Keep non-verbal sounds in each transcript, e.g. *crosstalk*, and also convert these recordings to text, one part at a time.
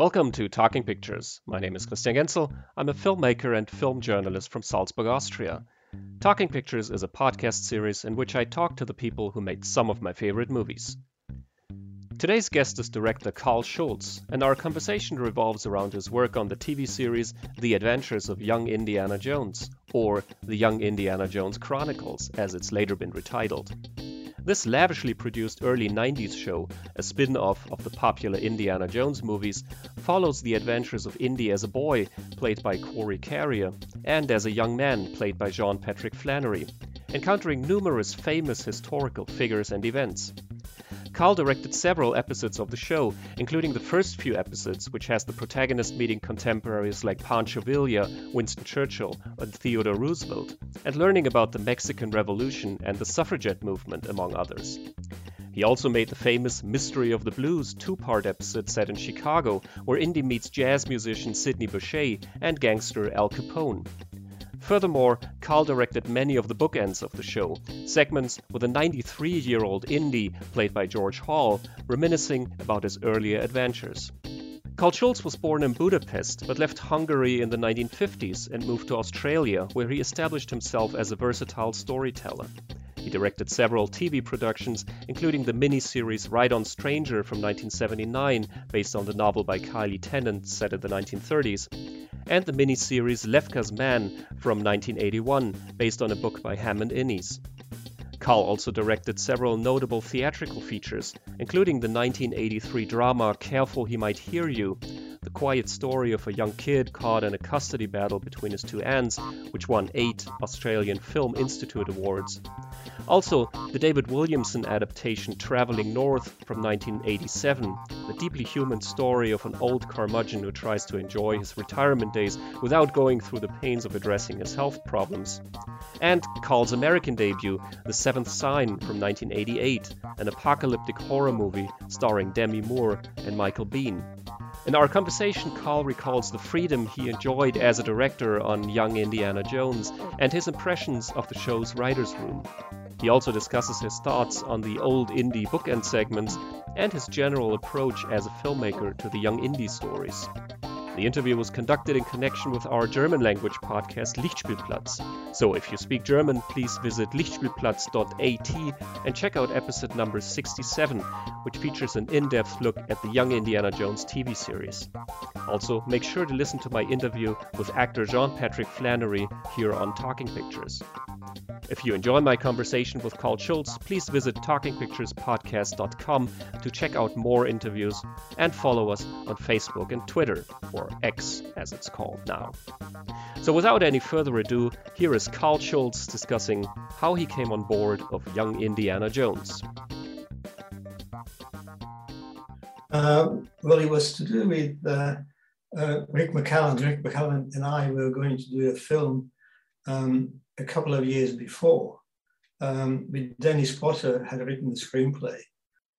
Welcome to Talking Pictures. My name is Christian Genzel. I'm a filmmaker and film journalist from Salzburg, Austria. Talking Pictures is a podcast series in which I talk to the people who made some of my favorite movies. Today's guest is director Carl Schultz, and our conversation revolves around his work on the TV series The Adventures of Young Indiana Jones, or The Young Indiana Jones Chronicles, as it's later been retitled. This lavishly produced early 90s show, a spin off of the popular Indiana Jones movies, follows the adventures of Indy as a boy, played by Corey Carrier, and as a young man, played by Sean Patrick Flanery, encountering numerous famous historical figures and events. Carl directed several episodes of the show, including the first few episodes, which has the protagonist meeting contemporaries like Pancho Villa, Winston Churchill, and Theodore Roosevelt, and learning about the Mexican Revolution and the suffragette movement, among others. He also made the famous Mystery of the Blues two part episode set in Chicago, where Indy meets jazz musician Sidney Bechet and gangster Al Capone. Furthermore, Carl directed many of the bookends of the show, segments with a 93 year old Indy, played by George Hall, reminiscing about his earlier adventures. Carl Schultz was born in Budapest but left Hungary in the 1950s and moved to Australia, where he established himself as a versatile storyteller. He directed several TV productions, including the miniseries Ride on Stranger from 1979, based on the novel by Kylie Tennant set in the 1930s, and the miniseries Levkas Man from 1981, based on a book by Hammond Innes. Carl also directed several notable theatrical features, including the 1983 drama Careful He Might Hear You, the quiet story of a young kid caught in a custody battle between his two aunts, which won eight Australian Film Institute Awards. Also, the David Williamson adaptation Travelling North from 1987, the deeply human story of an old curmudgeon who tries to enjoy his retirement days without going through the pains of addressing his health problems. And Carl's American debut, The Seventh Sign from 1988, an apocalyptic horror movie starring Demi Moore and Michael Biehn. In our conversation, Carl recalls the freedom he enjoyed as a director on Young Indiana Jones and his impressions of the show's writer's room. He also discusses his thoughts on the old Indy bookend segments and his general approach as a filmmaker to the young Indy stories. The interview was conducted in connection with our German language podcast Lichtspielplatz. So if you speak German, please visit lichtspielplatz.at and check out episode number 67, which features an in depth look at the Young Indiana Jones TV series. Also, make sure to listen to my interview with actor Sean Patrick Flanery here on Talking Pictures. If you enjoy my conversation with Carl Schultz, please visit talkingpicturespodcast.com to check out more interviews and follow us on Facebook and Twitter, or X as it's called now. So without any further ado, here is Carl Schultz discussing how he came on board of Young Indiana Jones. Uh, well, it was to do with uh, uh, Rick McCallum. Rick McCallum and I were going to do a film um, a couple of years before. Um, Dennis Potter had written the screenplay,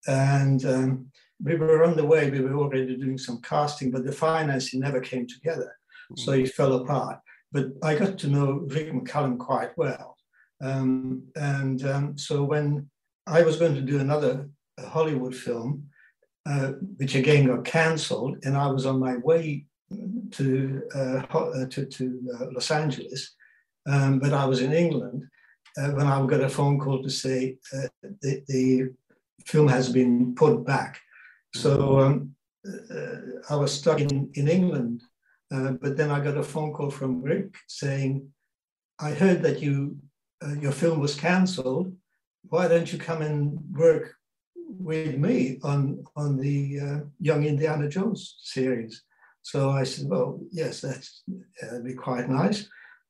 and um, we were on the way. We were already doing some casting, but the financing never came together, so it fell apart. But I got to know Rick McCallum quite well, um, and um, so when I was going to do another Hollywood film, uh, which again got cancelled, and I was on my way to uh, uh to, to uh, Los Angeles um, but I was in England uh, when I got a phone call to say uh, the, the, film has been put back. So um, uh, I was stuck in, in England. Uh, but then I got a phone call from Rick saying, I heard that you uh, your film was cancelled. Why don't you come and work with me on, on the uh, Young Indiana Jones series? So I said, well, yes, that's, that'd be quite nice.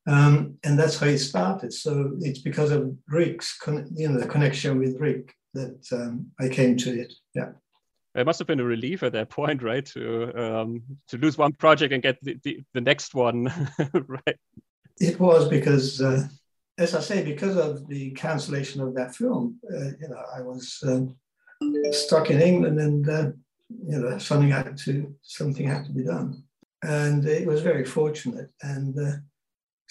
Um, and that's how it started. So it's because of Rick's, you know, the connection with Rick that um, I came to it. Yeah. It must have been a relief at that point, *laughs* right? To um, to lose one project and get the, the, the next one, *laughs* right? It was because, uh, as I say, because of the cancellation of that film, uh, you know, I was um, stuck in England, and uh, you know, something had to something had to be done, and it was very fortunate. And uh,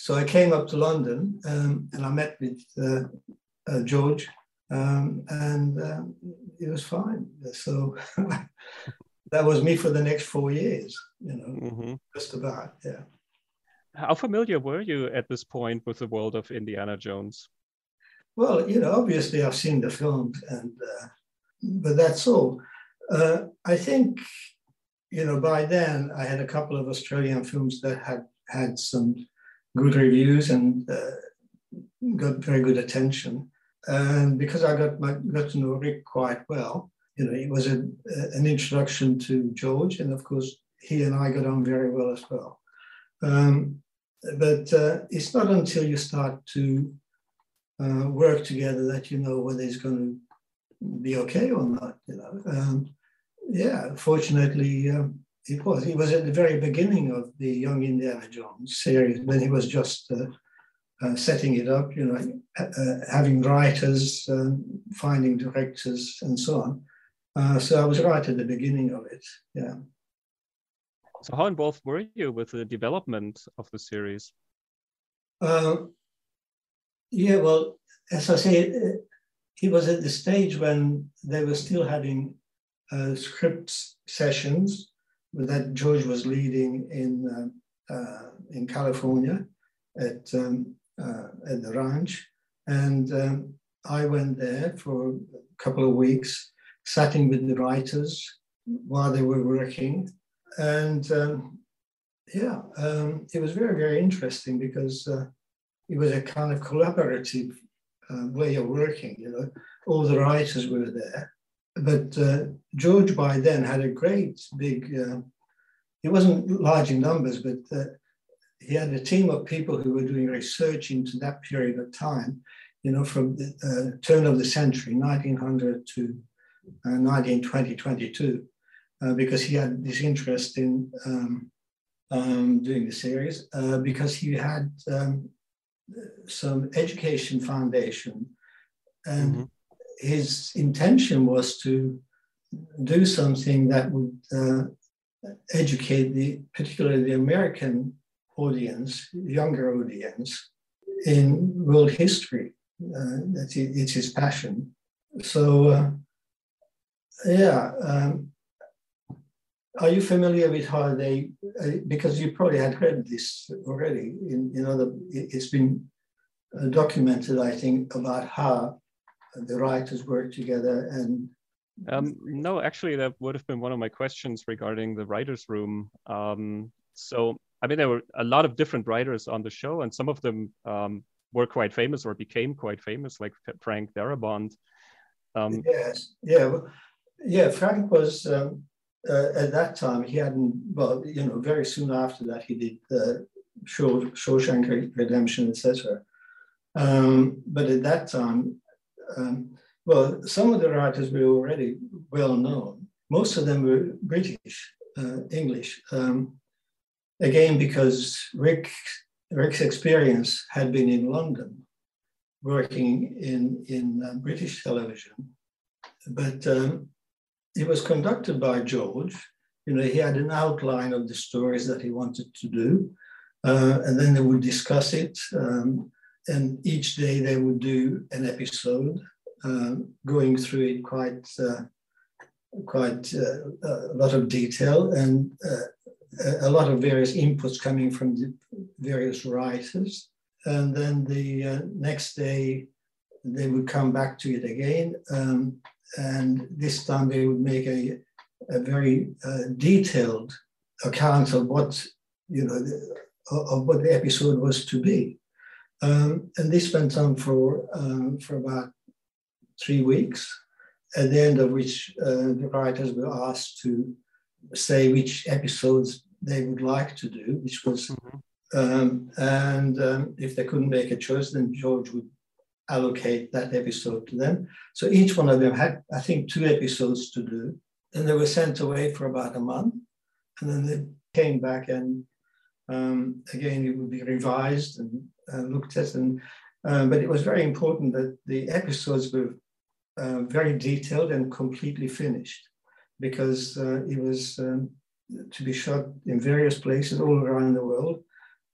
so I came up to London um, and I met with uh, uh, George, um, and um, it was fine. So *laughs* that was me for the next four years, you know, mm-hmm. just about, yeah. How familiar were you at this point with the world of Indiana Jones? Well, you know, obviously I've seen the films, and uh, but that's all. Uh, I think, you know, by then I had a couple of Australian films that had had some good reviews and uh, got very good attention. And because I got my, got to know Rick quite well, you know, it was a, an introduction to George, and of course, he and I got on very well as well. Um, but uh, it's not until you start to uh, work together that you know whether it's going to be okay or not. You know, um, yeah. Fortunately, um, it was. It was at the very beginning of the Young Indiana Jones series when he was just uh, uh, setting it up. You know, uh, having writers, um, finding directors, and so on. Uh, so I was right at the beginning of it. Yeah. So how involved were you with the development of the series? Uh, yeah, well, as I say, uh, he was at the stage when they were still having uh, script sessions that George was leading in uh, uh in California at um, uh, at the ranch, and um, I went there for a couple of weeks sitting with the writers while they were working. And um, yeah, um, it was very, very interesting because uh, it was a kind of collaborative uh, way of working. You know, all the writers were there. But uh, George by then had a great big, uh, it wasn't large in numbers, but uh, he had a team of people who were doing research into that period of time, you know, from the uh, turn of the century, 1900 to 1920, uh, 22, uh, because he had this interest in um, um, doing the series, uh, because he had um, some education foundation. And mm-hmm. his intention was to do something that would uh, educate the, particularly the American audience, younger audience, in world history. Uh, that it's his passion. So uh, yeah. Um, are you familiar with how they, uh, because you probably had read this already, in, you know, the, it's been uh, documented, I think, about how the writers work together and um, no, actually, that would have been one of my questions regarding the writers' room. Um, so, I mean, there were a lot of different writers on the show, and some of them um, were quite famous or became quite famous, like Frank Darabont. Um, yes, yeah. Yeah, Frank was um, uh, at that time. He hadn't. Well, you know, very soon after that, he did the Shaw, Shawshank Redemption, etc. Um, but at that time, um, well, some of the writers were already well known. Most of them were British, uh, English. Um, again, because Rick Rick's experience had been in London, working in in uh, British television, but um, it was conducted by George. You know, he had an outline of the stories that he wanted to do, uh, and then they would discuss it. Um, and each day they would do an episode, uh, going through it quite, uh, quite uh, a lot of detail and uh, a lot of various inputs coming from the various writers. And then the uh, next day they would come back to it again. Um, and this time they would make a, a very uh, detailed account of what you know the, of what the episode was to be. Um, and this went on for um, for about three weeks, at the end of which uh, the writers were asked to say which episodes they would like to do, which was, mm-hmm. um, and um, if they couldn't make a choice, then George would allocate that episode to them. So each one of them had, I think, two episodes to do. And they were sent away for about a month. And then they came back and um, again, it would be revised and uh, looked at. And, uh, but it was very important that the episodes were uh, very detailed and completely finished because uh, it was um, to be shot in various places all around the world.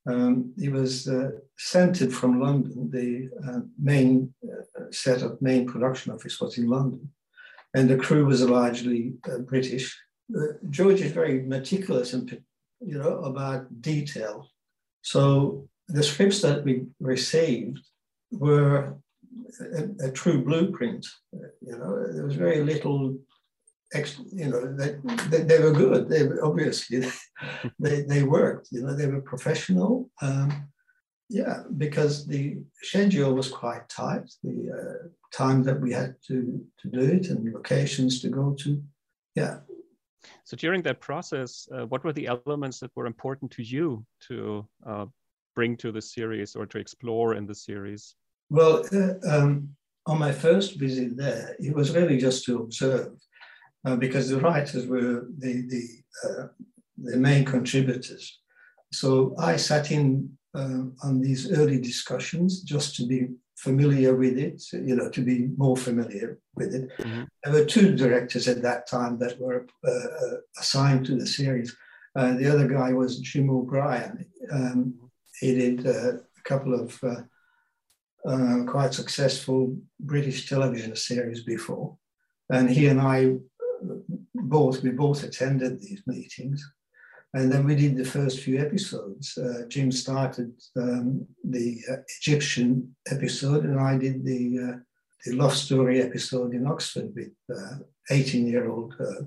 Um, he was uh, centered from London. The uh, main uh, setup, main production office was in London. And the crew was largely uh, British. uh, George is very meticulous and you know about detail. So the scripts that we received were a, a true blueprint. You know, there was very little you know, they, they, they, were good. They obviously *laughs* they, they worked. You know, they were professional. Um, yeah, because the schedule was quite tight. The uh, time that we had to to do it and locations to go to. Yeah. So during that process, uh, what were the elements that were important to you to uh, bring to the series or to explore in the series? Well, uh, um, on my first visit there, it was really just to observe uh, because the writers were the, the, uh, the main contributors. So I sat in uh, on these early discussions just to be familiar with it, you know, to be more familiar with it. Mm-hmm. There were two directors at that time that were uh, uh, assigned to the series. Uh, the other guy was Jim O'Brien. Um, he did a couple of quite successful British television series before. And he and I both, we both attended these meetings. And then we did the first few episodes. Uh, Jim started um, the uh, Egyptian episode, and I did the, uh, the love story episode in Oxford with 18 year old uh,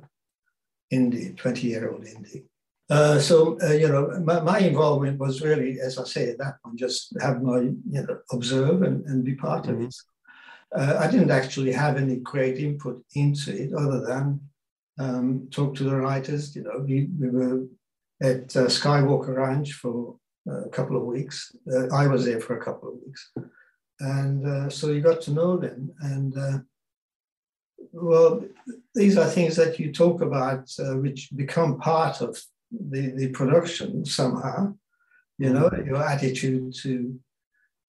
Indy, 20 year old Indy. Uh, so, uh, you know, my, my, involvement was really, as I say, that one, just have my, you know, observe and, and be part mm-hmm. of it. Uh, I didn't actually have any great input into it other than um, talk to the writers. You know, we, we were at uh, Skywalker Ranch for uh, a couple of weeks. Uh, I was there for a couple of weeks. And uh, so you got to know them. And uh, well, these are things that you talk about which become part of the, the production somehow, you know, mm-hmm. your attitude to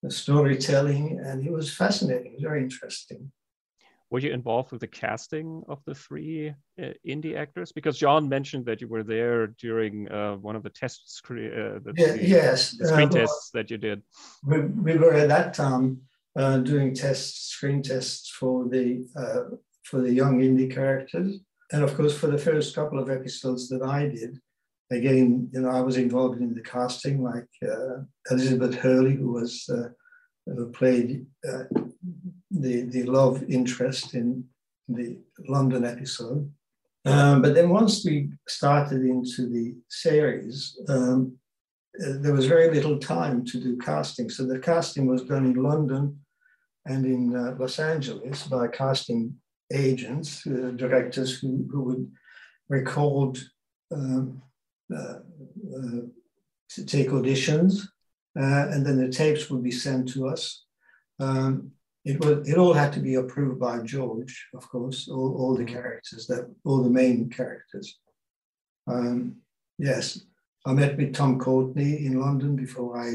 the storytelling. And it was fascinating, very interesting were you involved with the casting of the three uh, Indy actors? Because John mentioned that you were there during uh, one of the test screen, uh, the, yeah, the, yes, the screen uh, tests that you did. We, we were at that time uh, doing tests, screen tests for the uh, for the young Indy characters, and of course for the first couple of episodes that I did. Again, you know, I was involved in the casting, like Elizabeth Hurley, who was who played the, the love interest in the London episode. Um, but then once we started into the series, um, uh, there was very little time to do casting. So the casting was done in London and in uh, Los Angeles by casting agents, uh, directors who, who would record um, uh, uh to take auditions, uh, and then the tapes would be sent to us. Um, it was it all had to be approved by George, of course, all, all the mm-hmm. characters that all the main characters. Um, yes, I met with Tom Courtenay in London before I,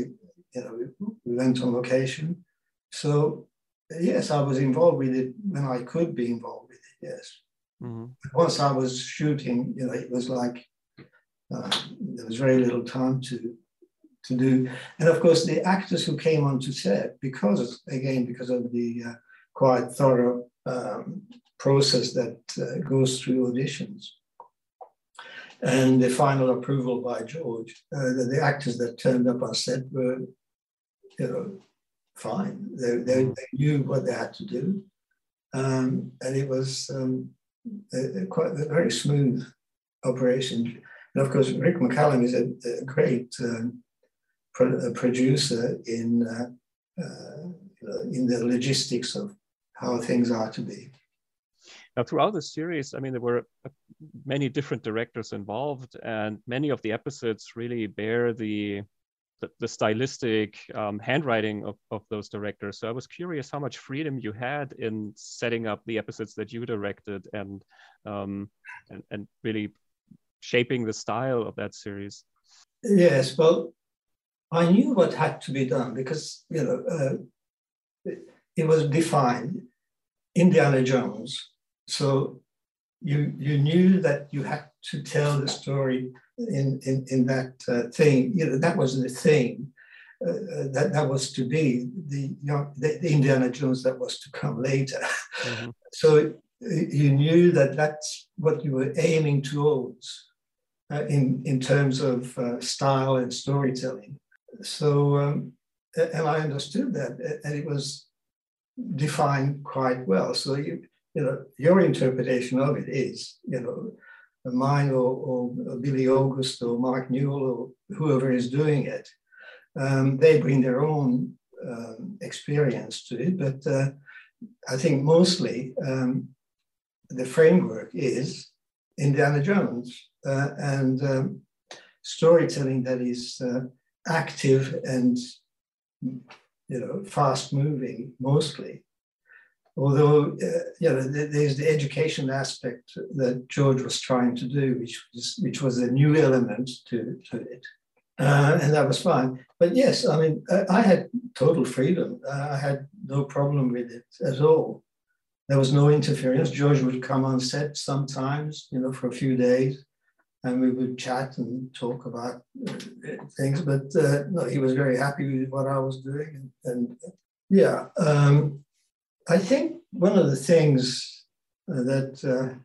you know, we went on location. So yes, I was involved with it when I could be involved with it. Yes. Mm-hmm. Once I was shooting, you know, it was like uh, there was very little time to to do. And of course, the actors who came onto set, because again, because of the uh, quite thorough um, process that uh, goes through auditions and the final approval by George, uh, the, the, actors that turned up on set were, you know, fine. They, they, mm-hmm. they knew what they had to do. Um, and it was um, a, a quite a very smooth operation. And of course, Rick McCallum is a, a great um, pro- producer in uh, uh, in the logistics of how things are to be. Now, throughout the series, I mean, there were uh, many different directors involved, and many of the episodes really bear the the, the stylistic um, handwriting of, of those directors. So I was curious how much freedom you had in setting up the episodes that you directed and um, and, and really shaping the style of that series. Yes, well, I knew what had to be done because you know uh, it, was defined Indiana Jones. So you you knew that you had to tell the story in in, in that uh, thing. You know that was the thing. Uh, uh that that was to be the, you know, the, the Indiana Jones that was to come later. Mm-hmm. *laughs* So you knew that that's what you were aiming towards uh, in, in terms of uh, style and storytelling. So, um, and I understood that, and it was defined quite well. So, you, you know, your interpretation of it is, you know, mine or, or Bille August or Mike Newell or whoever is doing it. Um, they bring their own um, experience to it, but uh, I think mostly um, the framework is Indiana Jones uh, and um, storytelling that is uh, active and you know fast moving mostly. Although uh, you know there's the education aspect that George was trying to do, which was which was a new element to, to it. Uh, and that was fine. But yes, I mean, I, I had total freedom. Uh, I had no problem with it at all. There was no interference. George would come on set sometimes, you know, for a few days, and we would chat and talk about uh, things. But uh, no, he was very happy with what I was doing, and, and yeah, um, I think one of the things that uh,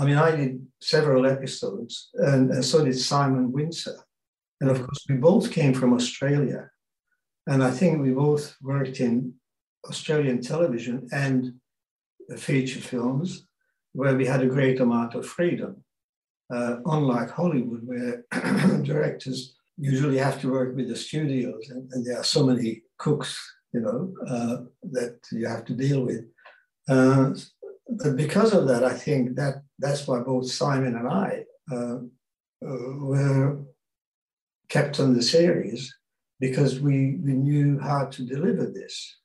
I mean, I did several episodes, and, and so did Simon Wincer and of course, we both came from Australia. And I think we both worked in Australian television and feature films where we had a great amount of freedom. Uh, unlike Hollywood, where *clears throat* directors usually have to work with the studios and, and there are so many cooks, you know, uh, that you have to deal with. Uh, but because of that, I think that that's why both Simon and I uh, were kept on the series because we, we knew how to deliver this.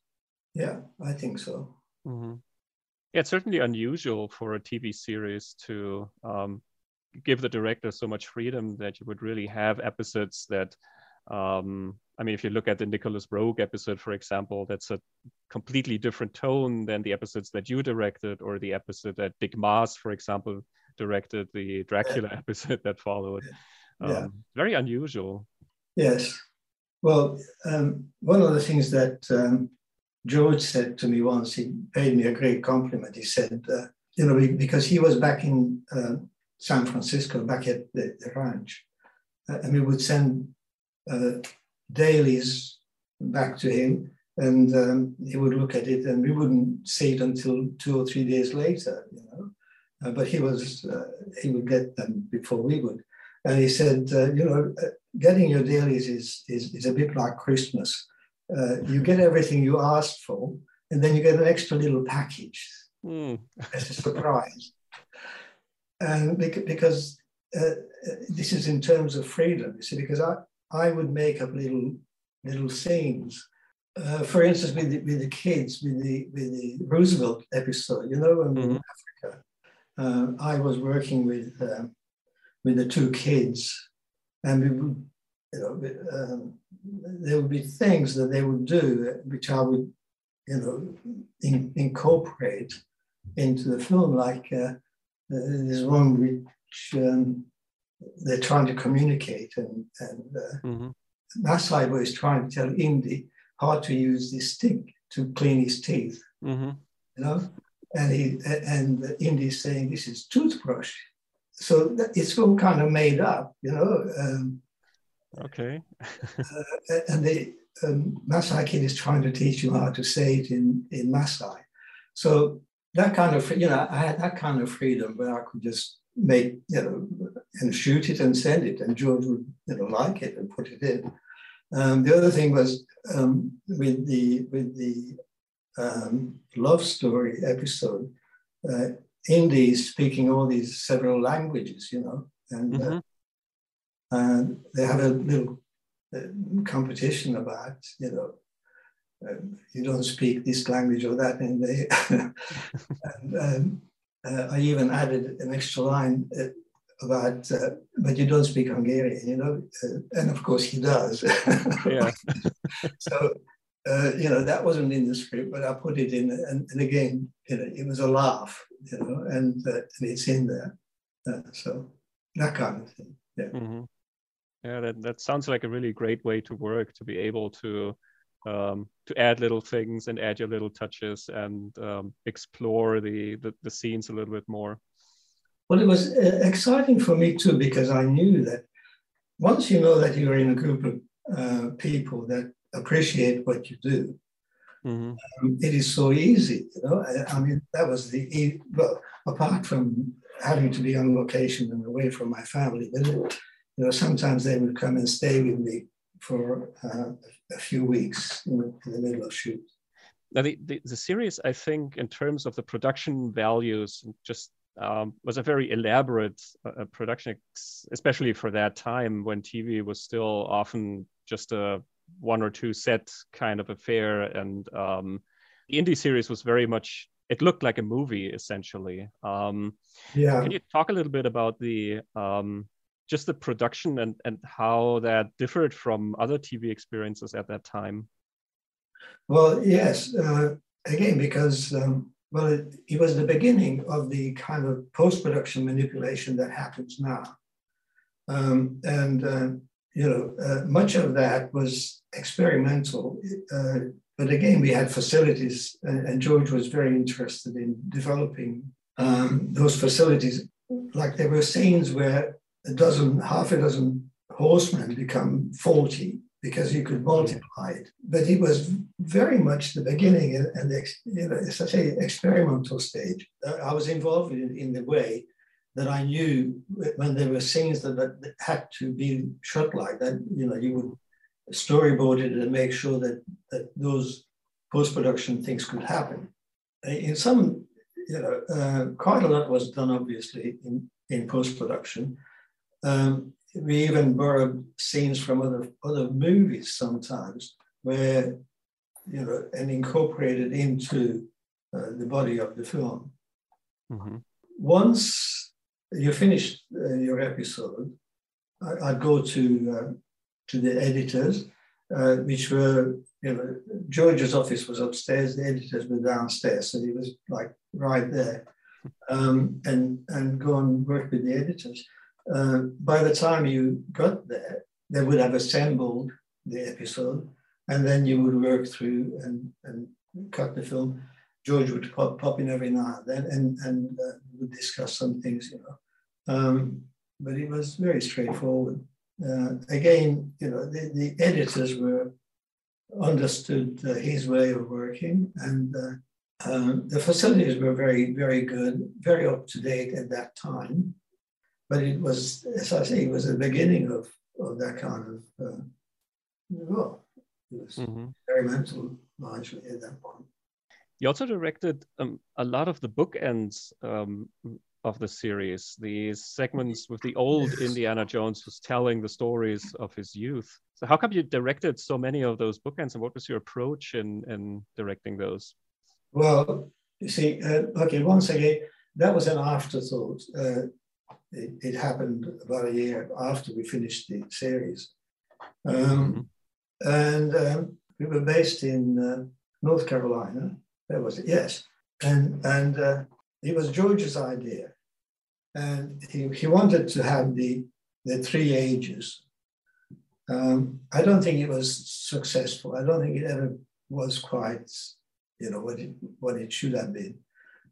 Yeah, I think so. Mm-hmm. Yeah, it's certainly unusual for a TV series to um, give the director so much freedom that you would really have episodes that um, I mean, if you look at the Nicolas Roeg episode, for example, that's a completely different tone than the episodes that you directed, or the episode that Dick Maas, for example, directed, the Dracula episode that followed um, yeah. very unusual. Yes. Well, um, one of the things that um, George said to me once, he paid me a great compliment. He said, uh, you know, because he was back in uh, San Francisco, back at the, the ranch, uh, and we would send uh, dailies back to him, and um, he would look at it, and we wouldn't see it until two or three days later, you know. Uh, but he was uh, he would get them before we would. And he said, uh, you know, uh, getting your dailies is, is, is a bit like Christmas. Uh, you get everything you asked for, and then you get an extra little package mm. as a surprise. And because uh, uh, this is in terms of freedom, you see, because I, I would make up little little scenes. Uh, for instance, with the, with the kids, with the with the Roosevelt episode, you know, in mm-hmm. Africa, uh, I was working with um, with the two kids, and we would, you know, um, there would be things that they would do which I would, you know, in, incorporate into the film. Like uh, there's one which um, they're trying to communicate, and and uh, mm-hmm. Masai was trying to tell Indy how to use this stick to clean his teeth. Mm-hmm. You know, and he and Indy's saying this is toothbrush so it's all kind of made up, you know. Um, okay. uh, and the um, Maasai kid is trying to teach you how to say it in in Maasai. So that kind of, you know, I had that kind of freedom where I could just make, you know, and shoot it and send it, and George would, you know, like it and put it in. Um, the other thing was um, with the with the um, love story episode. Uh, Indy's speaking all these several languages, you know, and, uh, mm-hmm. uh, and they have a little uh, competition about, you know, you don't speak this language or that, and they, *laughs* and, um, uh, I even added an extra line uh, about, but you don't speak Hungarian, you know, and of course he does. *laughs* yeah. so uh, you know, that wasn't in the script, but I put it in, and, and again, you know, it was a laugh, you know, and, uh, and it's in there. Uh, so that kind of thing. Yeah. Mm-hmm. Yeah, that, that sounds like a really great way to work to be able to um, to add little things and add your little touches and um, explore the, the, the scenes a little bit more? Well, it was uh, exciting for me too because I knew that once you know that you're in a group of uh, people that appreciate what you do, mm-hmm. um, it is so easy. You know, I, I, mean, that was the well, apart from having to be on location and away from my family, but it, you know, sometimes they would come and stay with me for uh, a few weeks in, in, the middle of shoot. Now, the, the, the series, I think, in terms of the production values, just um, was a very elaborate uh, production, especially for that time when TV was still often just a one or two set kind of affair. And um, the Indy series was very much, it looked like a movie essentially. Um, yeah. Can you talk a little bit about the, um, just the production and, and how that differed from other TV experiences at that time? Well, yes. Uh, again, because um, well, it, it, was the beginning of the kind of post-production manipulation that happens now. Um, and, uh, you know, uh, much of that was experimental. Uh, but again, we had facilities, and, and, George was very interested in developing um, those facilities. Like there were scenes where a dozen, half a dozen horsemen become 40 because you could multiply it. But it was very much the beginning and, you know, I say, experimental stage. I was involved in, in the way that I knew when there were scenes that, that had to be shot like that, you know, you would storyboard it and make sure that, that those post-production things could happen. In some, you know, uh, quite a lot was done obviously in, in post-production. Um, we even borrowed scenes from other other movies sometimes, where you know, and incorporated into uh, the body of the film. Mm-hmm. Once you finished uh, your episode, I, would go to uh, to the editors, uh, which were you know George's office was upstairs, the editors were downstairs, so he was like right there, um, and and go and work with the editors uh, by the time you got there, they would have assembled the episode, and then you would work through and, and cut the film. George would pop, pop in every now and then and, and uh, would discuss some things, you know. Um, but it was very straightforward. Uh, again, you know, the, the editors were understood uh, his way of working, and uh, um, the facilities were very, very good, very up to date at that time but it was, as I say, it was the beginning of, of that kind of, uh, well, it was mm-hmm. experimental largely at that point. You also directed um, a lot of the bookends um, of the series, the segments with the old yes. Indiana Jones who's telling the stories of his youth. So, how come you directed so many of those bookends, and what was your approach in, in directing those? Well, you see, uh, okay, once again, that was an afterthought. Uh, it, it, happened about a year after we finished the series. Um, mm-hmm. And um, we were based in uh, North Carolina. That was it, yes. And, and uh, it was George's idea. And he, he wanted to have the, the three ages. Um, I don't think it was successful. I don't think it ever was quite, you know, what it, what it should have been,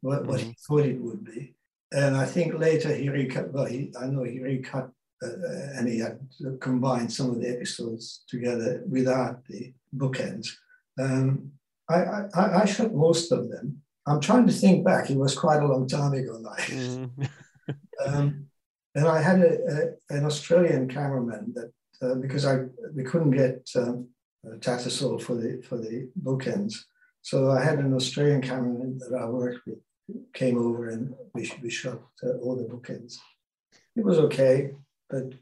what, mm-hmm. what he mm-hmm. thought it would be and I think later he recut. Well, he, I know he recut uh, uh, and he had combined some of the episodes together without the bookends. Um, I, I, I, shot most of them. I'm trying to think back. It was quite a long time ago now. Mm. *laughs* um, and I had a, a, an Australian cameraman that uh, because I we couldn't get um, Tattersall for the for the bookends, so I had an Australian cameraman that I worked with came over and we, we shot uh, all the bookends. It was okay, but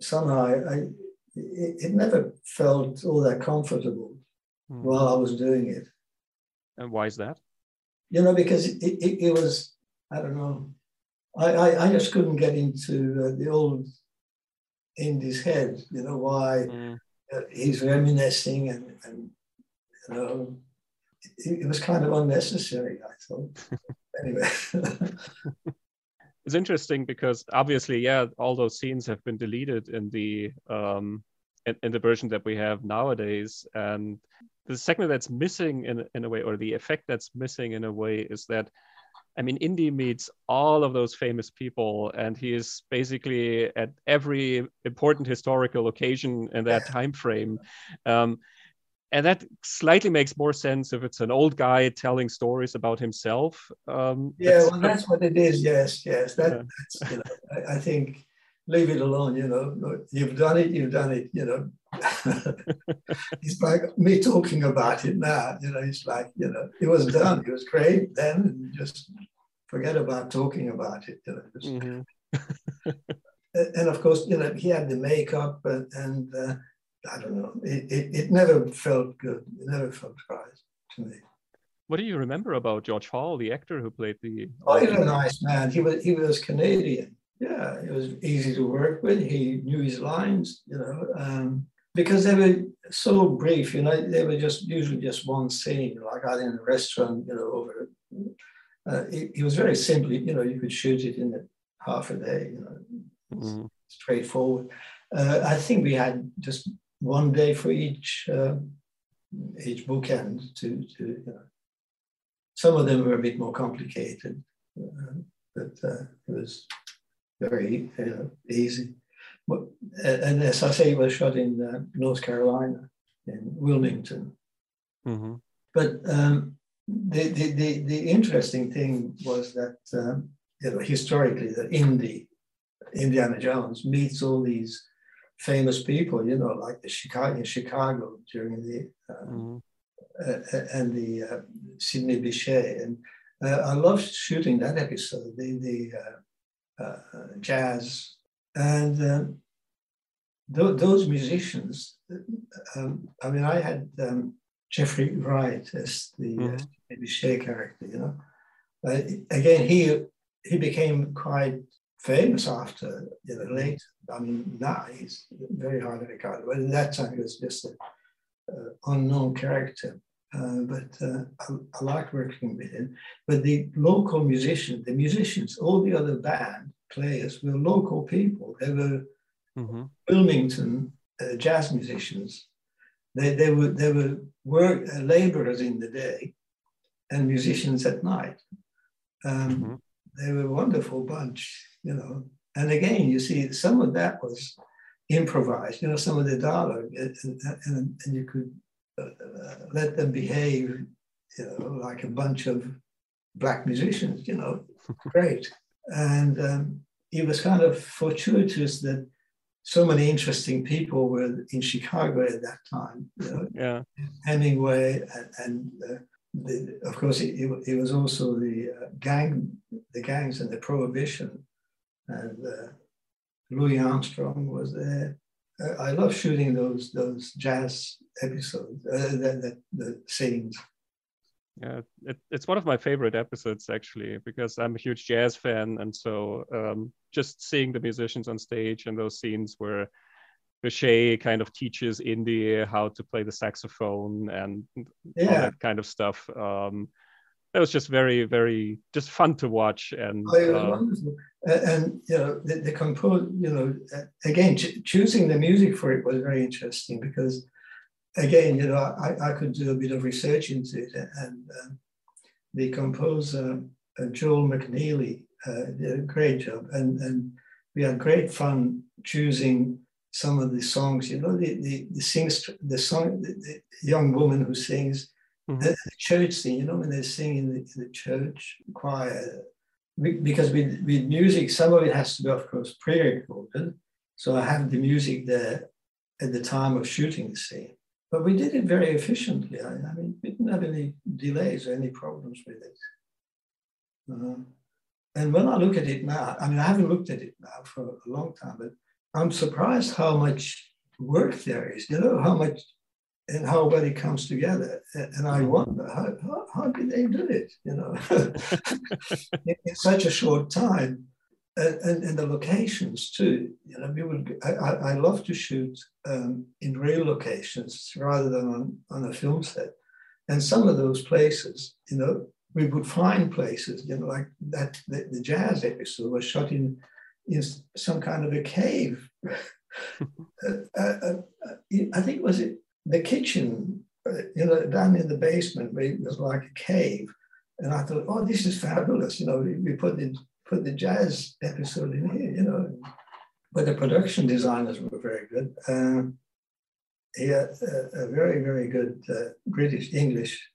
somehow I, it, it, never felt all that comfortable mm. while I was doing it. And why is that? You know, because it, it, it was, I don't know, I, I, I just couldn't get into uh, the old Indy's head, you know, why mm. uh, he's reminiscing and, and you know, it, was kind of unnecessary, I thought. *laughs* anyway. it's interesting because obviously, yeah, all those scenes have been deleted in the um, in, in the version that we have nowadays. And the segment that's missing in, in a way, or the effect that's missing in a way, is that I mean, Indy meets all of those famous people, and he is basically at every important historical occasion in that *laughs* time frame. Um, and that slightly makes more sense if it's an old guy telling stories about himself. Um, yeah, that's, well, that's what it is. Yes, yes. That, yeah. That's, you know, I, I, think leave it alone. You know, you've done it. You've done it. You know, *laughs* it's like me talking about it now. You know, it's like you know, it was done. It was great then, and just forget about talking about it. You know, just, mm-hmm. *laughs* and of course, you know, he had the makeup and. and uh, I don't know. It, it, it never felt good. It never felt right to me. What do you remember about George Hall, the actor who played the? Oh, he's a nice man. He was he was Canadian. Yeah, it was easy to work with. He knew his lines, you know, um, because they were so brief. You know, they were just usually just one scene, like out in a restaurant, you know, over. Uh, it, it, was very simply, you know, you could shoot it in a half a day, you know, mm-hmm. straightforward. Uh, I think we had just one day for each uh, each bookend to, to you know. Some of them were a bit more complicated, uh, but uh, it was very easy. But, and as I say, it was shot in uh, North Carolina, in Wilmington. Mm-hmm. But um, the, the, the, the, interesting thing was that um, you know, historically, that Indy, Indiana Jones meets all these famous people, you know, like the Chicago in Chicago during the uh, mm. uh, and the uh, Sidney Bechet, and uh, I loved shooting that episode, the the uh, uh, jazz and um, th- those musicians. Um, I mean, I had um, Jeffrey Wright as the mm. Bechet character, you know. again, he he became quite famous after you know late. I mean, now he's very highly regarded, but at that time he was just an uh, unknown character. Uh, but uh, I, I like working with him. But the local musicians, the musicians, all the other band players were local people. They were mm-hmm. Wilmington uh, jazz musicians. They, they were they were work uh, laborers in the day and musicians at night. Um, mm-hmm. They were a wonderful bunch you know. And again, you see, some of that was improvised, you know, some of the dialogue, and, and, and you could uh, let them behave, you know, like a bunch of black musicians, you know, *laughs* great. And um, it was kind of fortuitous that so many interesting people were in Chicago at that time. You know, yeah. Hemingway and, and uh, the, of course, it, it, was also the uh, gang, the gangs and the prohibition and uh, Louis Armstrong was there. Uh, I love shooting those those jazz episodes, uh, the, the, the scenes. Yeah, it, it's one of my favorite episodes actually because I'm a huge jazz fan, and so um, just seeing the musicians on stage and those scenes where Bechet kind of teaches India how to play the saxophone and yeah. all that kind of stuff. Um, it was just very, very just fun to watch. And oh, uh, and you know, the, the compose, you know, again, ch- choosing the music for it was very interesting because, again, you know, I, I could do a bit of research into it, and um, the composer uh, Joel McNeely uh, did a great job, and and we had great fun choosing some of the songs. You know, the the the sings the song, the, the young woman who sings Mm-hmm. The, the, church scene, you know, when they sing in the, the church choir, because with, with music, some of it has to be, of course, pre-recorded. So I have the music there at the time of shooting the scene. But we did it very efficiently. I, I mean, we didn't have any delays or any problems with it. Uh, and when I look at it now, I mean, I haven't looked at it now for a long time, but I'm surprised how much work there is, you know, how much and how well it comes together. And I wonder how, how, how did they do it, you know, *laughs* in, in, such a short time. And, and, and, the locations too, you know, we would, I, I love to shoot um, in real locations rather than on, on a film set. And some of those places, you know, we would find places, you know, like that, the, the jazz episode was shot in, in some kind of a cave *laughs* *laughs* uh, uh, I think was it the kitchen, you know, down in the basement it was like a cave. And I thought, oh, this is fabulous. You know, we, we put the put the jazz episode in here, you know. But the production designers were very good. Um, he had a, a, very, very good uh, British English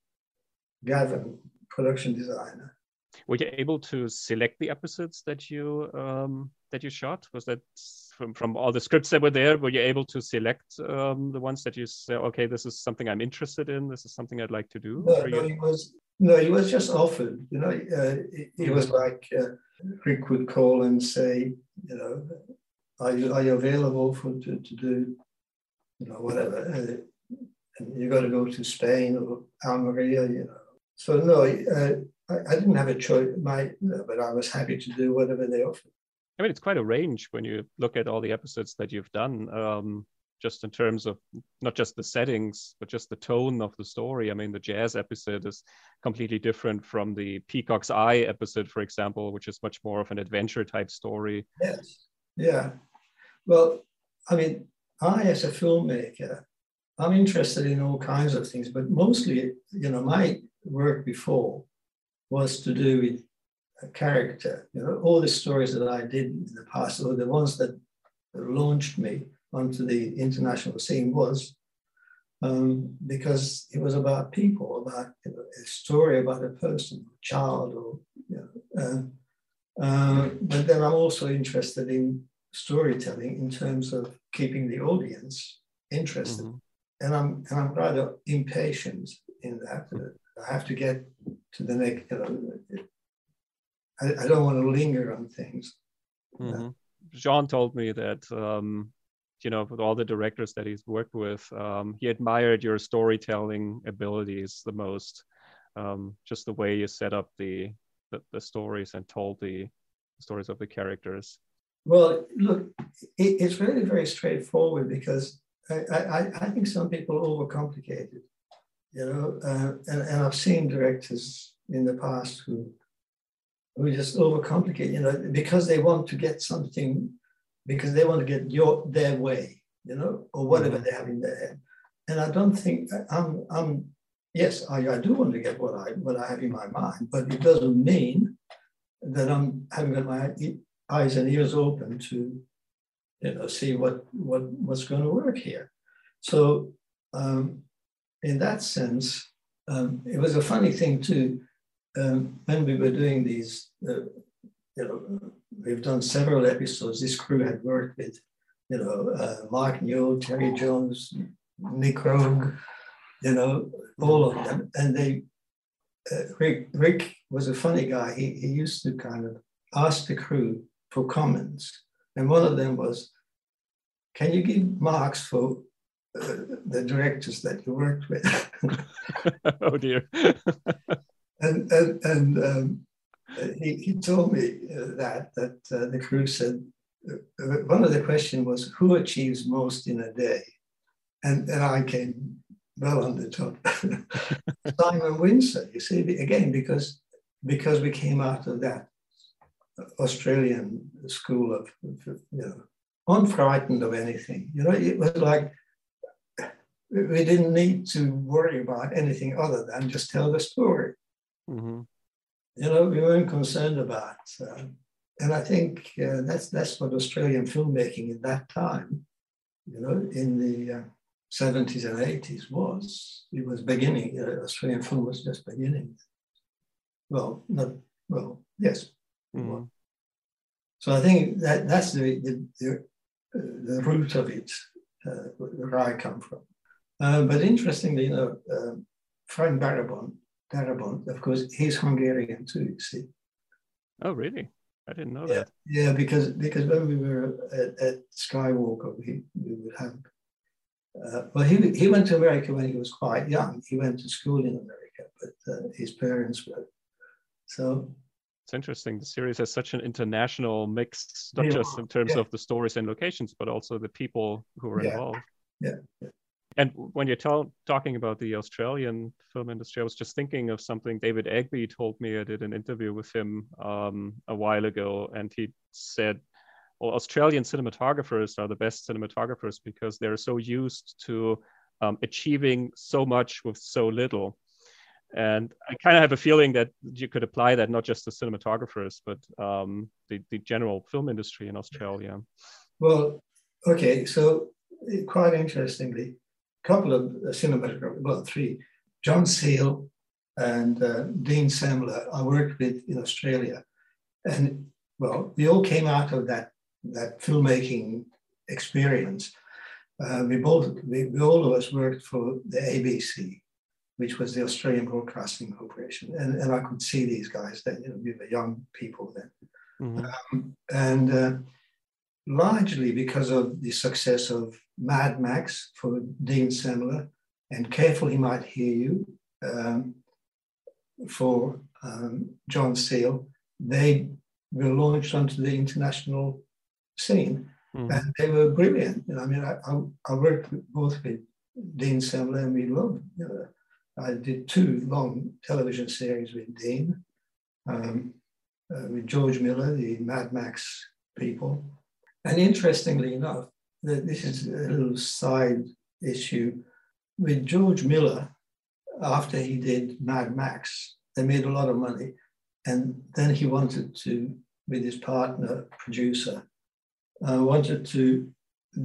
Gavin production designer. Were you able to select the episodes that you um, that you shot? Was that from from all the scripts that were there? Were you able to select um, the ones that you say, okay, this is something I'm interested in. This is something I'd like to do. No, no, he was no, he was just offered. You know, uh, he, he was like uh, Rick would call and say, you know, are you are you available for to, to do, you know, whatever. Uh, and you got to go to Spain or Almeria, you know. So no, uh, I, I, didn't have a choice. My, but I was happy to do whatever they offered. I mean, it's quite a range when you look at all the episodes that you've done, um, just in terms of not just the settings, but just the tone of the story. I mean, the jazz episode is completely different from the Peacock's Eye episode, for example, which is much more of an adventure type story. Yes. Yeah. Well, I mean, I, as a filmmaker, I'm interested in all kinds of things, but mostly, you know, my work before was to do with character. You know, all the stories that I did in the past, or the ones that launched me onto the international scene, was um, because it was about people, about you know, a story about a person, a child, or you know. Uh, uh, but then I'm also interested in storytelling in terms of keeping the audience interested, mm-hmm. and I'm and I'm rather impatient in that. I have to get to the next. You know, I, I don't want to linger on things. Mm-hmm. Sean told me that um, you know with all the directors that he's worked with, um, he admired your storytelling abilities the most. Um, just the way you set up the, the, the stories and told the stories of the characters. Well, look, it, it's really very straightforward because I, I, I think some people overcomplicate it. You know, uh, and, and I've seen directors in the past who who just overcomplicate, you know, because they want to get something, because they want to get your their way, you know, or whatever mm-hmm. they have in their head. And I don't think I'm I'm yes, I, I do want to get what I what I have in my mind, but it doesn't mean that I'm having got my eyes and ears open to you know see what what what's going to work here. So um, in that sense, um, it was a funny thing too um, when we were doing these, uh, you know, we've done several episodes. This crew had worked with, you know, uh, Mike Newell, Terry Jones, Nick Roeg, you know, all of them. And they, uh, Rick, Rick was a funny guy. He, he used to kind of ask the crew for comments. And one of them was, can you give marks for uh, the directors that you worked with? *laughs* oh dear. *laughs* and and, and um, he, he told me uh, that that uh, the crew said uh, one of the questions was who achieves most in a day, and and I came well on the top. *laughs* Simon Wincer, you see, again because because we came out of that Australian school of, you know unfrightened of anything. You know, it was like we didn't need to worry about anything other than just tell the story. Mm-hmm. You know, we weren't concerned about, uh, and I think uh, that's that's what Australian filmmaking at that time, you know, in the uh, 70s and 80s was. It was beginning. Uh, Australian film was just beginning. Well, not well. Yes. Mm-hmm. So I think that that's the the, the, uh, the root of it, uh, where I come from. but interestingly, you know, Frank Darabont Darabont, of course, he's Hungarian too, you see. Oh, really? I didn't know yeah. that. Yeah, because because when we were at, at Skywalker, we, we would have. Uh, well, he, he went to America when he was quite young. He went to school in America, but uh, his parents were. So it's interesting. The series has such an international mix, not yeah, just in terms yeah. of the stories and locations, but also the people who are yeah. involved. Yeah. And when you're talking about the Australian film industry, I was just thinking of something David Eggby told me. I did an interview with him um, a while ago, and he said well, Australian cinematographers are the best cinematographers because they're so used to um, achieving so much with so little. And I kind of have a feeling that you could apply that not just to cinematographers, but um, the, the general film industry in Australia. Well, okay, so quite interestingly, couple of cinematographers, well, three, John Seale and uh, Dean Semler, I worked with in Australia. And well, we all came out of that, that filmmaking experience. Uh, we both, we, we, all of us worked for the ABC, which was the Australian Broadcasting Corporation. And, and I could see these guys then, you know, we were young people then. Mm-hmm. Um, and uh, largely because of the success of Mad Max for Dean Semler and Careful He Might Hear You um, for um, John Seale, they were launched onto the international scene. Mm-hmm. And they were brilliant. I mean, I, I, I worked both with Dean Semler and we loved know, I did two long television series with Dean, um, uh, with George Miller, the Mad Max people. And interestingly enough, this is a little side issue. With George Miller, after he did Mad Max, they made a lot of money. And then he wanted to, with his partner, producer, uh, wanted to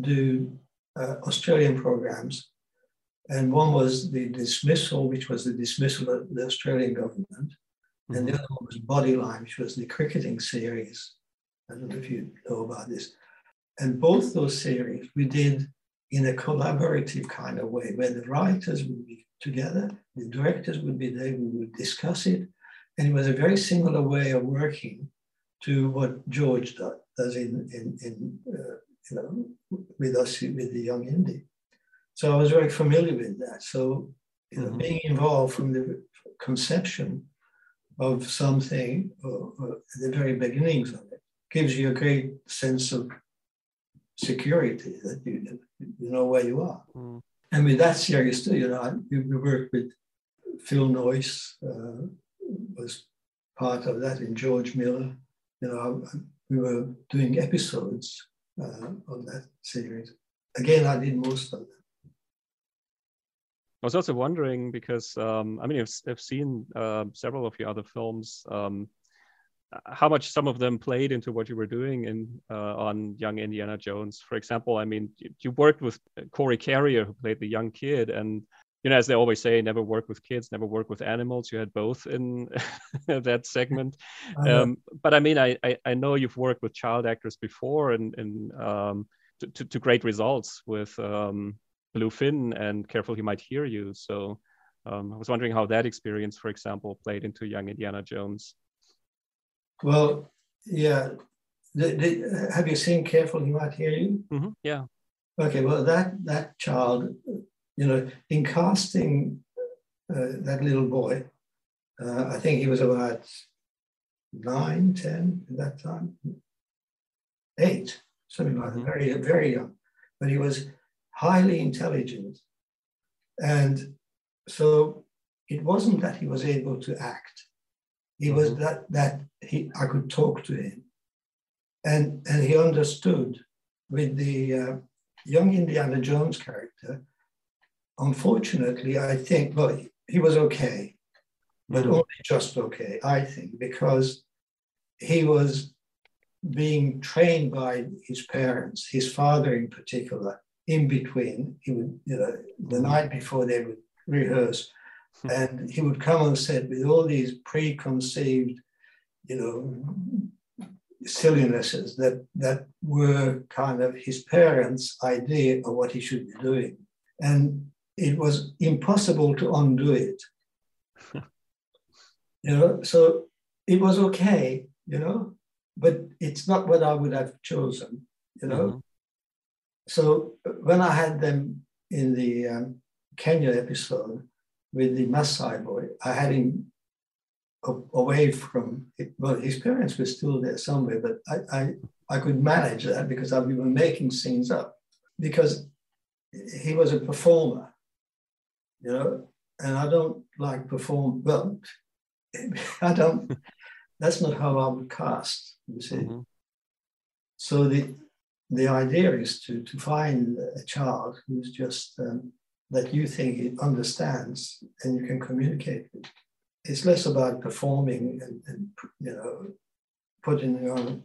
do uh, Australian programs and one was the dismissal, which was the dismissal of the Australian government. Mm-hmm. And the mm-hmm. other one was Bodyline, which was the cricketing series. I don't know if you know about this. And both those series we did in a collaborative kind of way, where the writers would be together, the directors would be there, we would discuss it. And it was a very similar way of working to what George does in, in, in uh, you know, with us, with the young Indy. So I was very familiar with that. So you know, mm-hmm. being involved from the conception of something or, or the very beginnings of it gives you a great sense of security that you, you know where you are. Mm. And with that series too, you know, I, we, we worked with Phil Noyce, uh, was part of that in George Miller. You know, I, we were doing episodes uh, of that series. Again, I did most of them. I was also wondering because um, I mean I've, I've seen uh, several of your other films. Um, how much some of them played into what you were doing in uh, on Young Indiana Jones, for example. I mean, you, you, worked with Corey Carrier, who played the young kid, and you know, as they always say, never work with kids, never work with animals. You had both in *laughs* that segment. *laughs* Uh-huh. Um, but I mean, I, I, I know you've worked with child actors before, and and um, to, to, to, great results with um, Blue Fin and Careful He Might Hear You. So um, I was wondering how that experience, for example, played into young Indiana Jones. Well, yeah. The, the, have you seen Careful He Might Hear You? Mm-hmm. Yeah. Okay, well, that, that child, you know, in casting uh, that little boy, uh, I think he was about nine, ten at that time, eight, something like mm-hmm. that, very, very young. But he was highly intelligent. And so it wasn't that he was able to act. It was mm-hmm. that that he I could talk to him. And, and he understood with the uh, young Indiana Jones character. Unfortunately, I think, well, he, he was okay, but mm-hmm. only just okay, I think, because he was being trained by his parents, his father in particular, in between. He would, you know, the mm-hmm. night before they would rehearse, hmm. and he would come on set with all these preconceived, you know, sillinesses that that were kind of his parents' idea of what he should be doing, and it was impossible to undo it. *laughs* you know, so it was okay, you know, but it's not what I would have chosen, you know. Mm-hmm. So when I had them in the um, Kenya episode with the Maasai boy, I had him away from well his parents were still there somewhere but I, I i could manage that because i we were making scenes up because he was a performer you know and i don't like perform well *laughs* i don't that's not how i would cast you see mm-hmm. So the the idea is to to find a child who's just um, that you think it understands and you can communicate with. It's less about performing and, and you know putting on,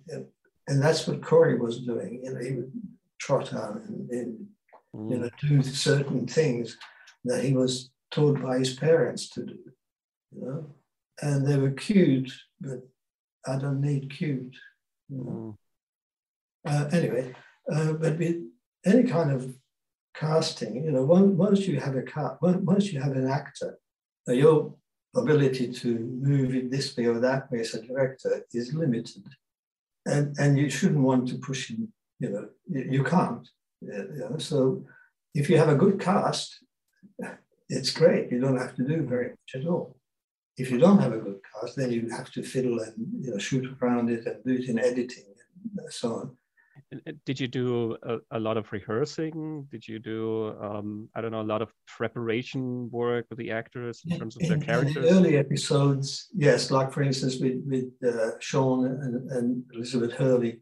and that's what Corey was doing. You know, he would trot out and, and mm. you know do certain things that he was taught by his parents to do. You know, and they were cute, but I don't need cute. You know? mm. uh, anyway, uh, but with any kind of casting, you know, once you have a car, once you have an actor, uh, your ability to move it this way or that way as a director is limited, and and you shouldn't want to push him. You know, you, you can't. You know? So if you have a good cast, it's great. You don't have to do very much at all. If you don't have a good cast, then you have to fiddle and you know shoot around it and do it in editing and so on. Did you do a, a lot of rehearsing? Did you do um, I don't know a lot of preparation work with the actors in terms of their characters? In the early episodes, yes, like for instance with with uh, Sean and, and Elizabeth Hurley,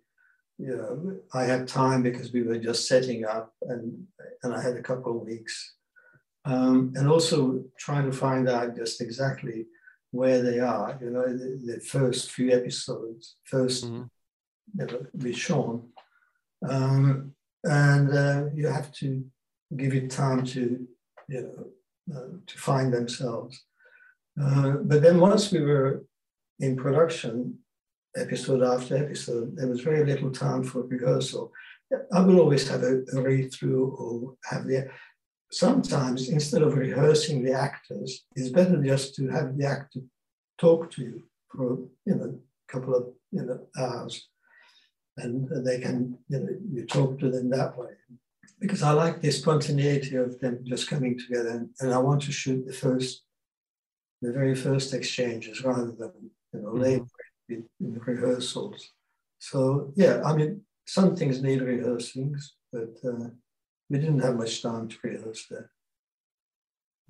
you know, I had time because we were just setting up and, and I had a couple of weeks. Um, and also trying to find out just exactly where they are, you know, the, the first few episodes, 1st mm-hmm. you know, with Sean. Um, and uh, you have to give it time to, you know, uh, to find themselves. Uh, but then once we were in production, episode after episode, there was very little time for rehearsal. I will always have a, a read through or have the. Sometimes instead of rehearsing the actors, it's better just to have the actor talk to you for you know a couple of you know hours, and they can you know you talk to them that way. Because I like the spontaneity of them just coming together, and, and I want to shoot the first, the very first exchanges rather than you know mm-hmm. later in, in rehearsals. So yeah, I mean, some things need rehearsing, but uh, we didn't have much time to rehearse that.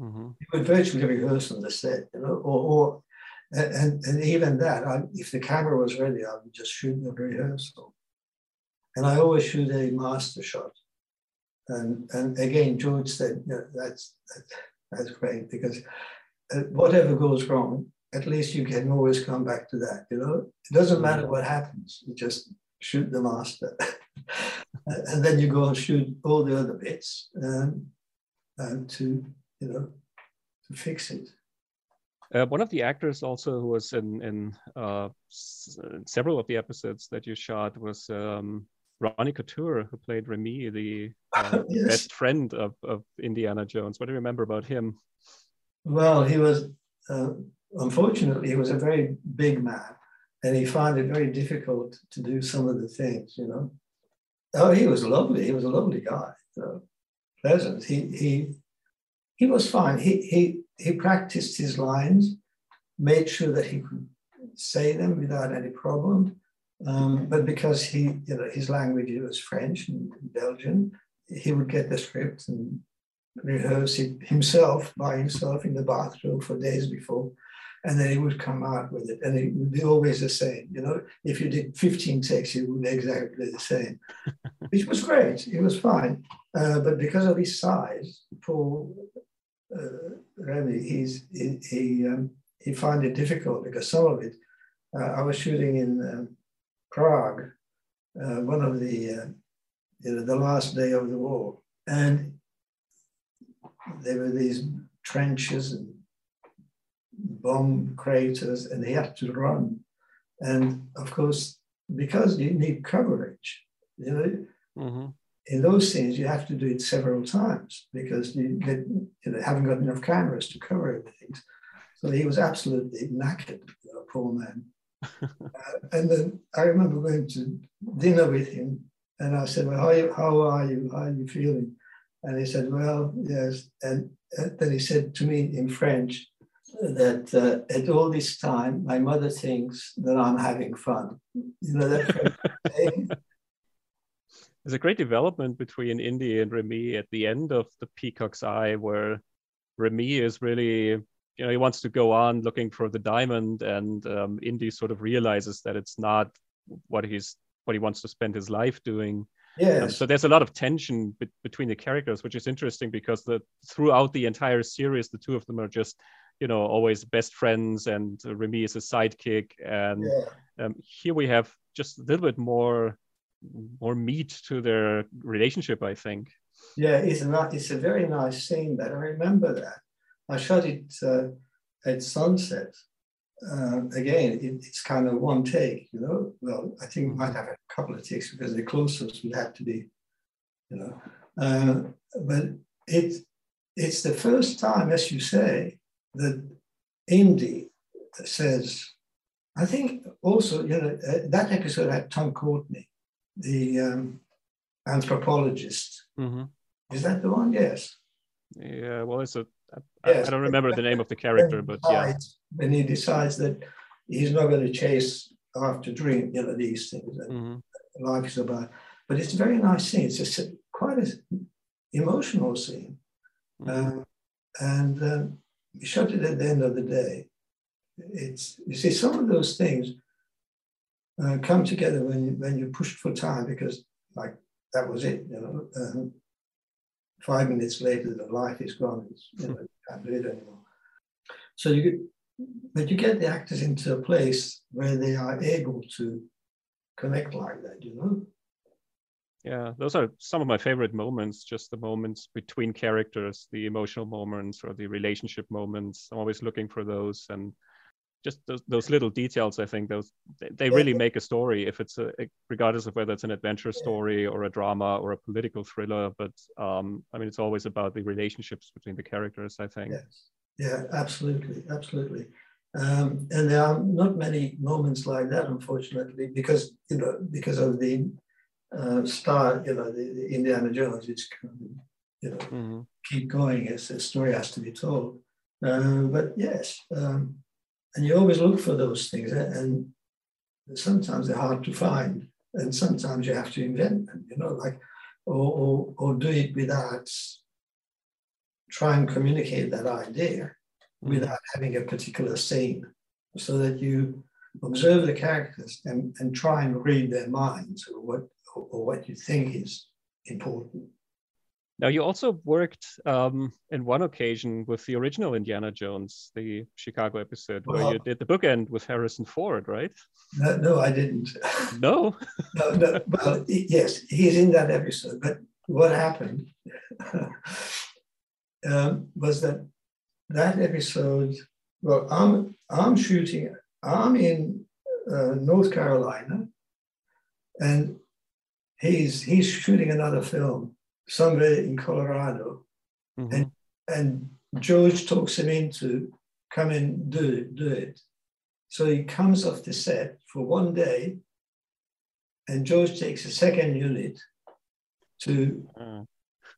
Mm-hmm. You would virtually rehearse on the set, you know, or, or and, and even that, I, if the camera was ready, I would just shoot the rehearsal. And I always shoot a master shot. And, and again, George said, yeah, that's, that's great because uh, whatever goes wrong, at least you can always come back to that. You know, it doesn't matter mm. what happens. You just shoot the master, *laughs* and then you go and shoot all the other bits, um, and to you know to fix it. Uh, one of the actors also who was in in uh, several of the episodes that you shot was um, Ronny Coutteure, who played Remy, the *laughs* uh, yes. best friend of, of Indiana Jones. What do you remember about him? Well, he was uh, unfortunately, he was a very big man and he found it very difficult to do some of the things, you know. Oh, he was lovely. He was a lovely guy, you know, pleasant. He, he, he was fine. He, he, he practiced his lines, made sure that he could say them without any problem. Um, but because he, you know, his language was French and Belgian, he would get the script and rehearse it himself by himself in the bathroom for days before and then he would come out with it, and it would be always the same. You know, if you did 15 takes, it would be exactly the same, *laughs* which was great. It was fine, uh, but because of his size, Paul uh, Remy, he's he he, um, he found it difficult because some of it. Uh, I was shooting in um, Prague, uh, one of the uh, you know the last day of the war, and there were these trenches and bomb craters and he had to run. And of course, because you need coverage, you know, mm-hmm. in those scenes you have to do it several times because you, get, you know, haven't got enough cameras to cover everything. So he was absolutely knackered, poor man. Uh, and then I remember going to dinner with him, and I said, "Well, how are you? How are you? How are you feeling?" And he said, "Well, yes." And, then he said to me in French, that uh, at all this time, my mother thinks that I'm having fun. You know that *laughs* There's a great development between Indy and Remy at the end of the Peacock's Eye, where Remy is really, you know, he wants to go on looking for the diamond, and um, Indy sort of realizes that it's not what he's what he wants to spend his life doing. Yes. Um, so there's a lot of tension be- between the characters, which is interesting because the throughout the entire series, the two of them are just, you know, always best friends, and uh, Remy is a sidekick. And yeah. um, here we have just a little bit more more meat to their relationship, I think. Yeah, it's a it's a very nice scene. That I remember that. I shot it uh, at sunset. Uh, again, it, it's kind of one take, you know. Well, I think we might have a couple of takes because the close-ups would have to be, you know. Uh, but it it's the first time, as you say, that Indy says. I think also, you know, uh, that episode had Tom Courtenay, the um, anthropologist. Mm-hmm. Is that the one? Yes. Yeah. Well, it's a. I, yes. I don't remember the name of the character, but yeah. When he decides that he's not going to chase after dream, you know, these things. Mm-hmm. Life is about. But it's a very nice scene. It's just a, quite an emotional scene. Mm-hmm. Um, and um, we shot it at the end of the day. It's you see some of those things uh, come together when you, when you push for time because like that was it, you know. Um, five minutes later, the light is gone. It's, you know, can't do it anymore. So you, but you get the actors into a place where they are able to connect like that, you know. Yeah, those are some of my favorite moments. Just the moments between characters, the emotional moments or the relationship moments. I'm always looking for those, and just those, those little details i think those they, really make a story if it's a regardless of whether it's an adventure story or a drama or a political thriller but um, i mean it's always about the relationships between the characters i think. Yes. Yeah absolutely absolutely. Um, and there are not many moments like that unfortunately because you know because of the uh, star you know the, the indiana jones it's you know mm-hmm. keep going as the story has to be told. Uh, but yes um, and you always look for those things, and sometimes they're hard to find, and sometimes you have to invent them, you know, like, or, or, or do it without try and communicate that idea mm. without having a particular scene, so that you observe the characters and, and try and read their minds or what or what you think is important. Now, you also worked um, in one occasion with the original Indiana Jones, the Chicago episode, well, where you did the bookend with Harrison Ford, right? No, no I didn't. No? *laughs* no, no. Well, yes, he's in that episode. But what happened *laughs* um, was that that episode, well, I'm, I'm shooting, I'm in uh, North Carolina, and he's, he's shooting another film somewhere in Colorado, mm-hmm. and and George talks him into come and do it, do it. So he comes off the set for one day, and George takes a second unit to, mm.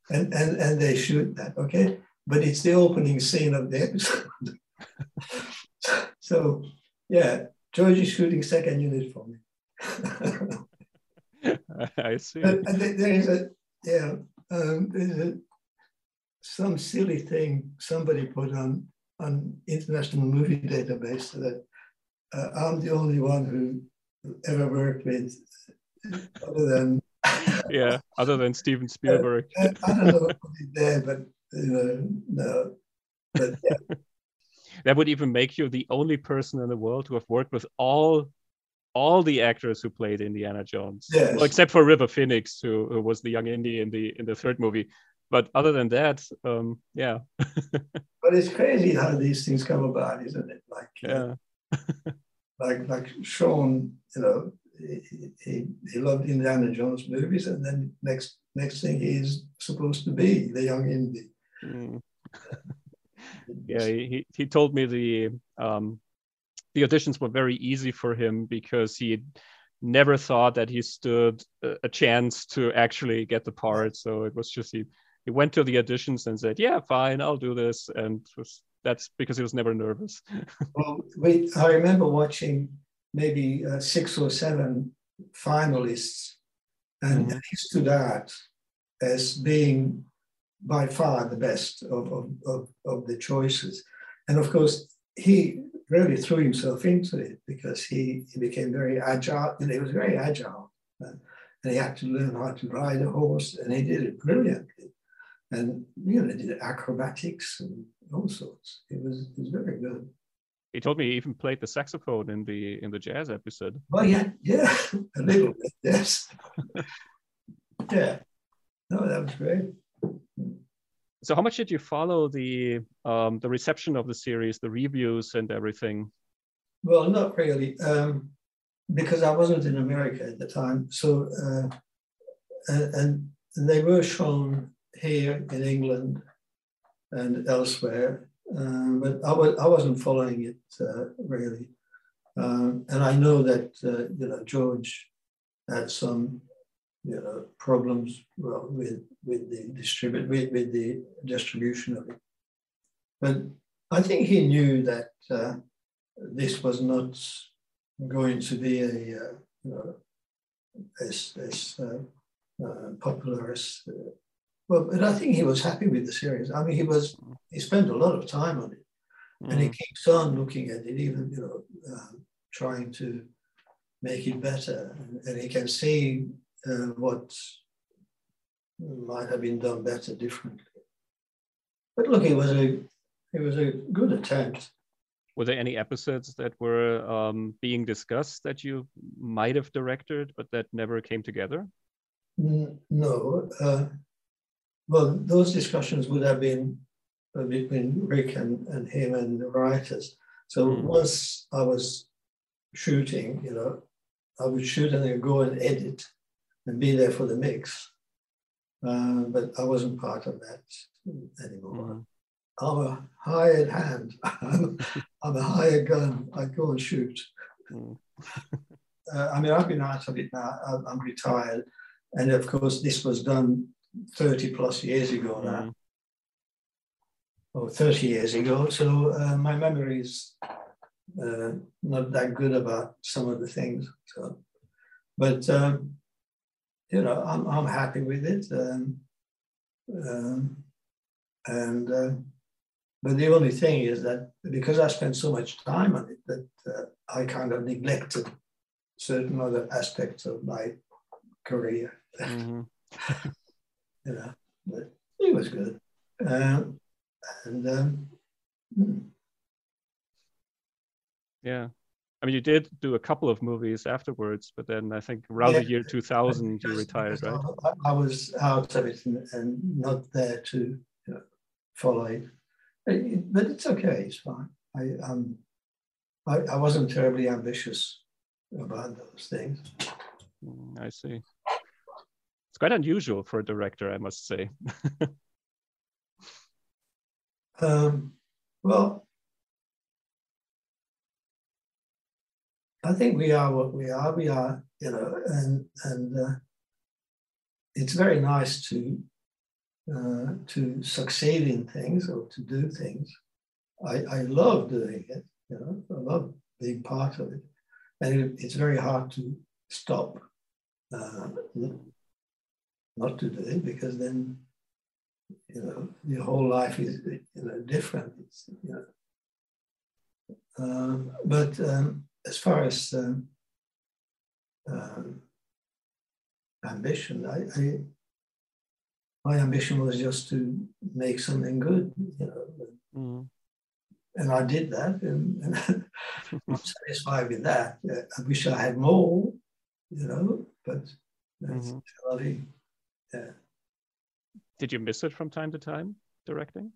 and, and and they shoot that. Okay, but it's the opening scene of the episode. *laughs* so yeah, George is shooting second unit for me. *laughs* *laughs* I see. And, and there is a yeah um, a, some silly thing somebody put on on International Movie Database that uh, I'm the only one who ever worked with other than *laughs* yeah, other than Steven *laughs* Spielberg. I, I, don't know what he did, but you know, no. But yeah. *laughs* that would even make you the only person in the world to have worked with all all the actors who played Indiana Jones, yes. well, except for River Phoenix, who, who, was the young Indy in the in the third movie. But other than that, um, yeah. *laughs* but it's crazy how these things come about, isn't it? Like yeah, *laughs* like like Sean, you know, he, he, he loved Indiana Jones movies, and then next next thing he's supposed to be the young Indy. Mm. *laughs* yeah, he, he told me the um, the auditions were very easy for him because he never thought that he stood a chance to actually get the part. So it was just he he went to the auditions and said, "Yeah, fine, I'll do this," and was, that's because he was never nervous. *laughs* well, wait, I remember watching maybe uh, six or seven finalists, and mm-hmm. he stood out as being by far the best of, of, of, of the choices. And of course, he really threw himself into it because he, he became very agile, and he was very agile. And he had to learn how to ride a horse, and he did it brilliantly. And you know, he did acrobatics and all sorts. It was it was very good. He told me he even played the saxophone in the in the jazz episode. Oh yeah, yeah, *laughs* a little bit, yes. *laughs* yeah. No, that was great. So, how much did you follow the um, the reception of the series, the reviews, and everything? Well, not really, um, because I wasn't in America at the time. So, uh, and, and they were shown here in England and elsewhere, um, but I, was, I wasn't following it uh, really. Um, and I know that uh, you know George had some you know problems well, with with the distribute with, with the distribution of it, but I think he knew that uh, this was not going to be a uh, you know as as uh, uh, popular as well, but I think he was happy with the series. I mean, he was he spent a lot of time on it, mm. and he mm. keeps on looking at it, even you know, trying to make it better, and, and he can see uh, what might have been done better differently. But look, it was a it was a good attempt. Were there any episodes that were um, being discussed that you might have directed, but that never came together? No. Uh, well, those discussions would have been uh, between Rick and, and him and the writers. So mm. once I was shooting, you know, I would shoot and then go and edit and be there for the mix. Uh, but I wasn't part of that anymore. Mm. I'm a hired hand. *laughs* I'm, I'm, a hired gun. I go and shoot. Mm. *laughs* uh, I mean, I've been out of it now. I'm, I'm retired. And of course, this was done 30 plus years ago now, mm. or 30 years ago. So uh, my memory is uh, not that good about some of the things. So, but um, you know, I'm, I'm happy with it. Um, um, and uh, but the only thing is that because I spent so much time on it, that uh, I kind of neglected certain other aspects of my career. Mm-hmm. *laughs* you know, but he was good. Um, and um, hmm. yeah, I mean, you did do a couple of movies afterwards, but then I think around yeah, the year 2000 you retired, right? I, I, was out of it and, and not there to you know, follow it. But it's okay, it's fine. I, um, I, I wasn't terribly ambitious about those things. Mm, I see It's quite unusual for a director, I must say. *laughs* um, well, I think we are what we are. We are, you know, and and uh, it's very nice to uh, to succeed in things or to do things. I, I love doing it. You know, I love being part of it, and it, it's very hard to stop. Uh, not to do it because then you know your whole life is you know different. It's, you know. Um, but um, as far as um, um ambition, I, I, my ambition was just to make something good, you know. Mm. And I did that, and, and *laughs* I'm satisfied with that. I wish I had more, you know, but that's mm-hmm. Yeah. Did you miss it from time to time, directing?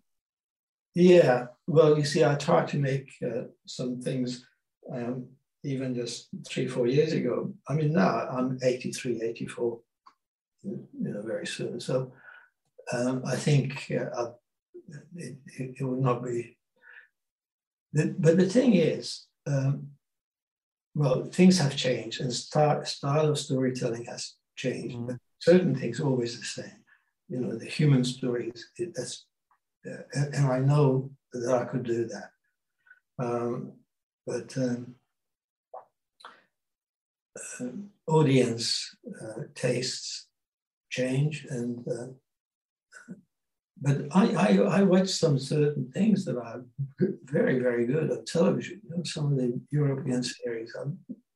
Yeah. Well, you see, I tried to make uh, some things um, even just three, four years ago. I mean, now I'm 83, 84, you know, very soon. So um, I think uh, it, it, it, would not be. The, but the thing is, um, well, things have changed and style, style of storytelling has changed. Mm certain things always the same. You know, the human stories, it, that's, uh, and, and, I know that I could do that. Um, but um, uh, audience uh, tastes change and uh, but I, I, I watch some certain things that are very, very good on television. You know, some of the European series are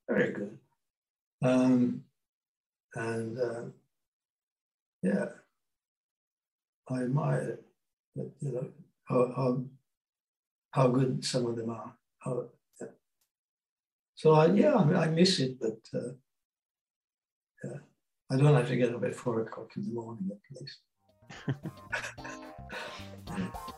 very good. Um, and uh, yeah, I admire it. You know how, how, how good some of them are. How. So I, yeah, I, miss it, but uh, yeah, I don't have to get up at four o'clock in the morning at least. *laughs*